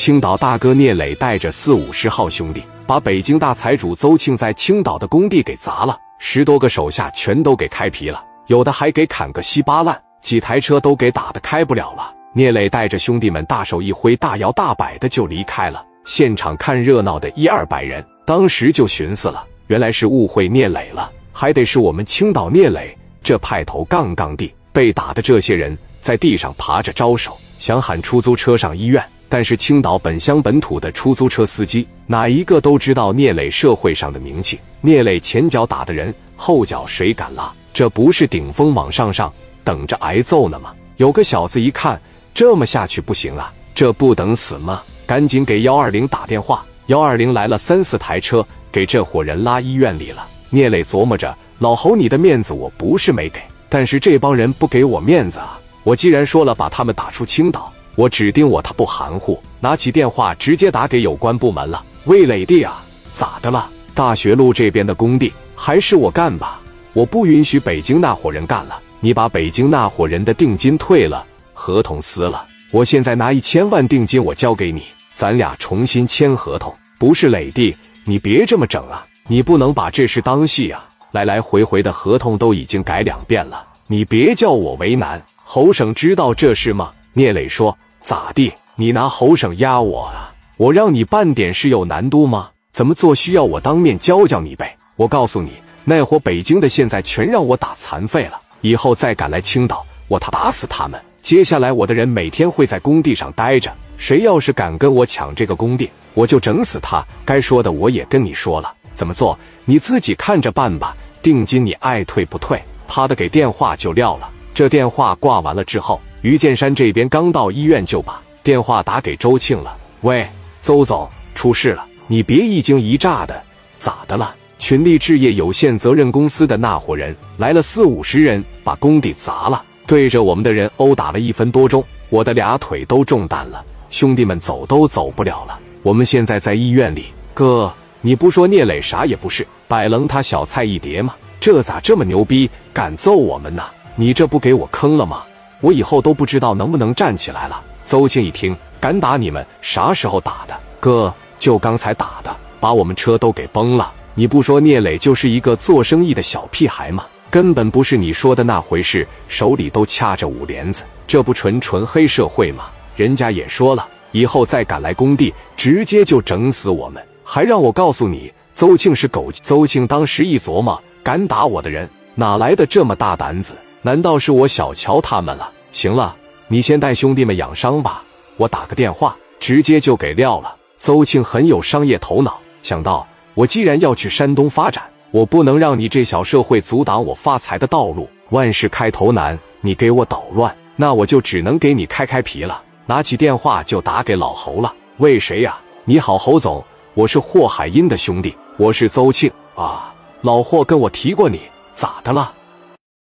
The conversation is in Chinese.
青岛大哥聂磊带着四五十号兄弟，把北京大财主邹庆在青岛的工地给砸了，十多个手下全都给开皮了，有的还给砍个稀巴烂，几台车都给打得开不了了。聂磊带着兄弟们大手一挥，大摇大摆的就离开了。现场看热闹的一二百人，当时就寻思了，原来是误会聂磊了，还得是我们青岛聂磊这派头杠杠的。被打的这些人在地上爬着招手，想喊出租车上医院。但是青岛本乡本土的出租车司机，哪一个都知道聂磊社会上的名气。聂磊前脚打的人，后脚谁敢拉？这不是顶风往上上，等着挨揍呢吗？有个小子一看，这么下去不行啊，这不等死吗？赶紧给幺二零打电话。幺二零来了三四台车，给这伙人拉医院里了。聂磊琢磨着，老侯你的面子我不是没给，但是这帮人不给我面子啊！我既然说了把他们打出青岛。我指定我他不含糊，拿起电话直接打给有关部门了。魏磊弟啊，咋的了？大学路这边的工地还是我干吧？我不允许北京那伙人干了。你把北京那伙人的定金退了，合同撕了。我现在拿一千万定金，我交给你，咱俩重新签合同。不是磊弟，你别这么整啊！你不能把这事当戏啊！来来回回的合同都已经改两遍了，你别叫我为难。侯省知道这事吗？聂磊说：“咋地？你拿侯省压我啊？我让你办点事有难度吗？怎么做需要我当面教教你呗？我告诉你，那伙北京的现在全让我打残废了。以后再敢来青岛，我他打死他们！接下来我的人每天会在工地上待着，谁要是敢跟我抢这个工地，我就整死他。该说的我也跟你说了，怎么做你自己看着办吧。定金你爱退不退？啪的给电话就撂了。这电话挂完了之后。”于建山这边刚到医院，就把电话打给周庆了。喂，邹总，出事了，你别一惊一乍的，咋的了？群力置业有限责任公司的那伙人来了四五十人，把工地砸了，对着我们的人殴打了一分多钟，我的俩腿都中弹了，兄弟们走都走不了了。我们现在在医院里。哥，你不说聂磊啥也不是，百棱他小菜一碟吗？这咋这么牛逼，敢揍我们呢？你这不给我坑了吗？我以后都不知道能不能站起来了。邹庆一听，敢打你们？啥时候打的？哥，就刚才打的，把我们车都给崩了。你不说聂磊就是一个做生意的小屁孩吗？根本不是你说的那回事，手里都掐着五连子，这不纯纯黑社会吗？人家也说了，以后再敢来工地，直接就整死我们。还让我告诉你，邹庆是狗。邹庆当时一琢磨，敢打我的人哪来的这么大胆子？难道是我小瞧他们了？行了，你先带兄弟们养伤吧，我打个电话，直接就给撂了。邹庆很有商业头脑，想到我既然要去山东发展，我不能让你这小社会阻挡我发财的道路。万事开头难，你给我捣乱，那我就只能给你开开皮了。拿起电话就打给老侯了。喂，谁呀？你好，侯总，我是霍海英的兄弟，我是邹庆啊。老霍跟我提过你，咋的了？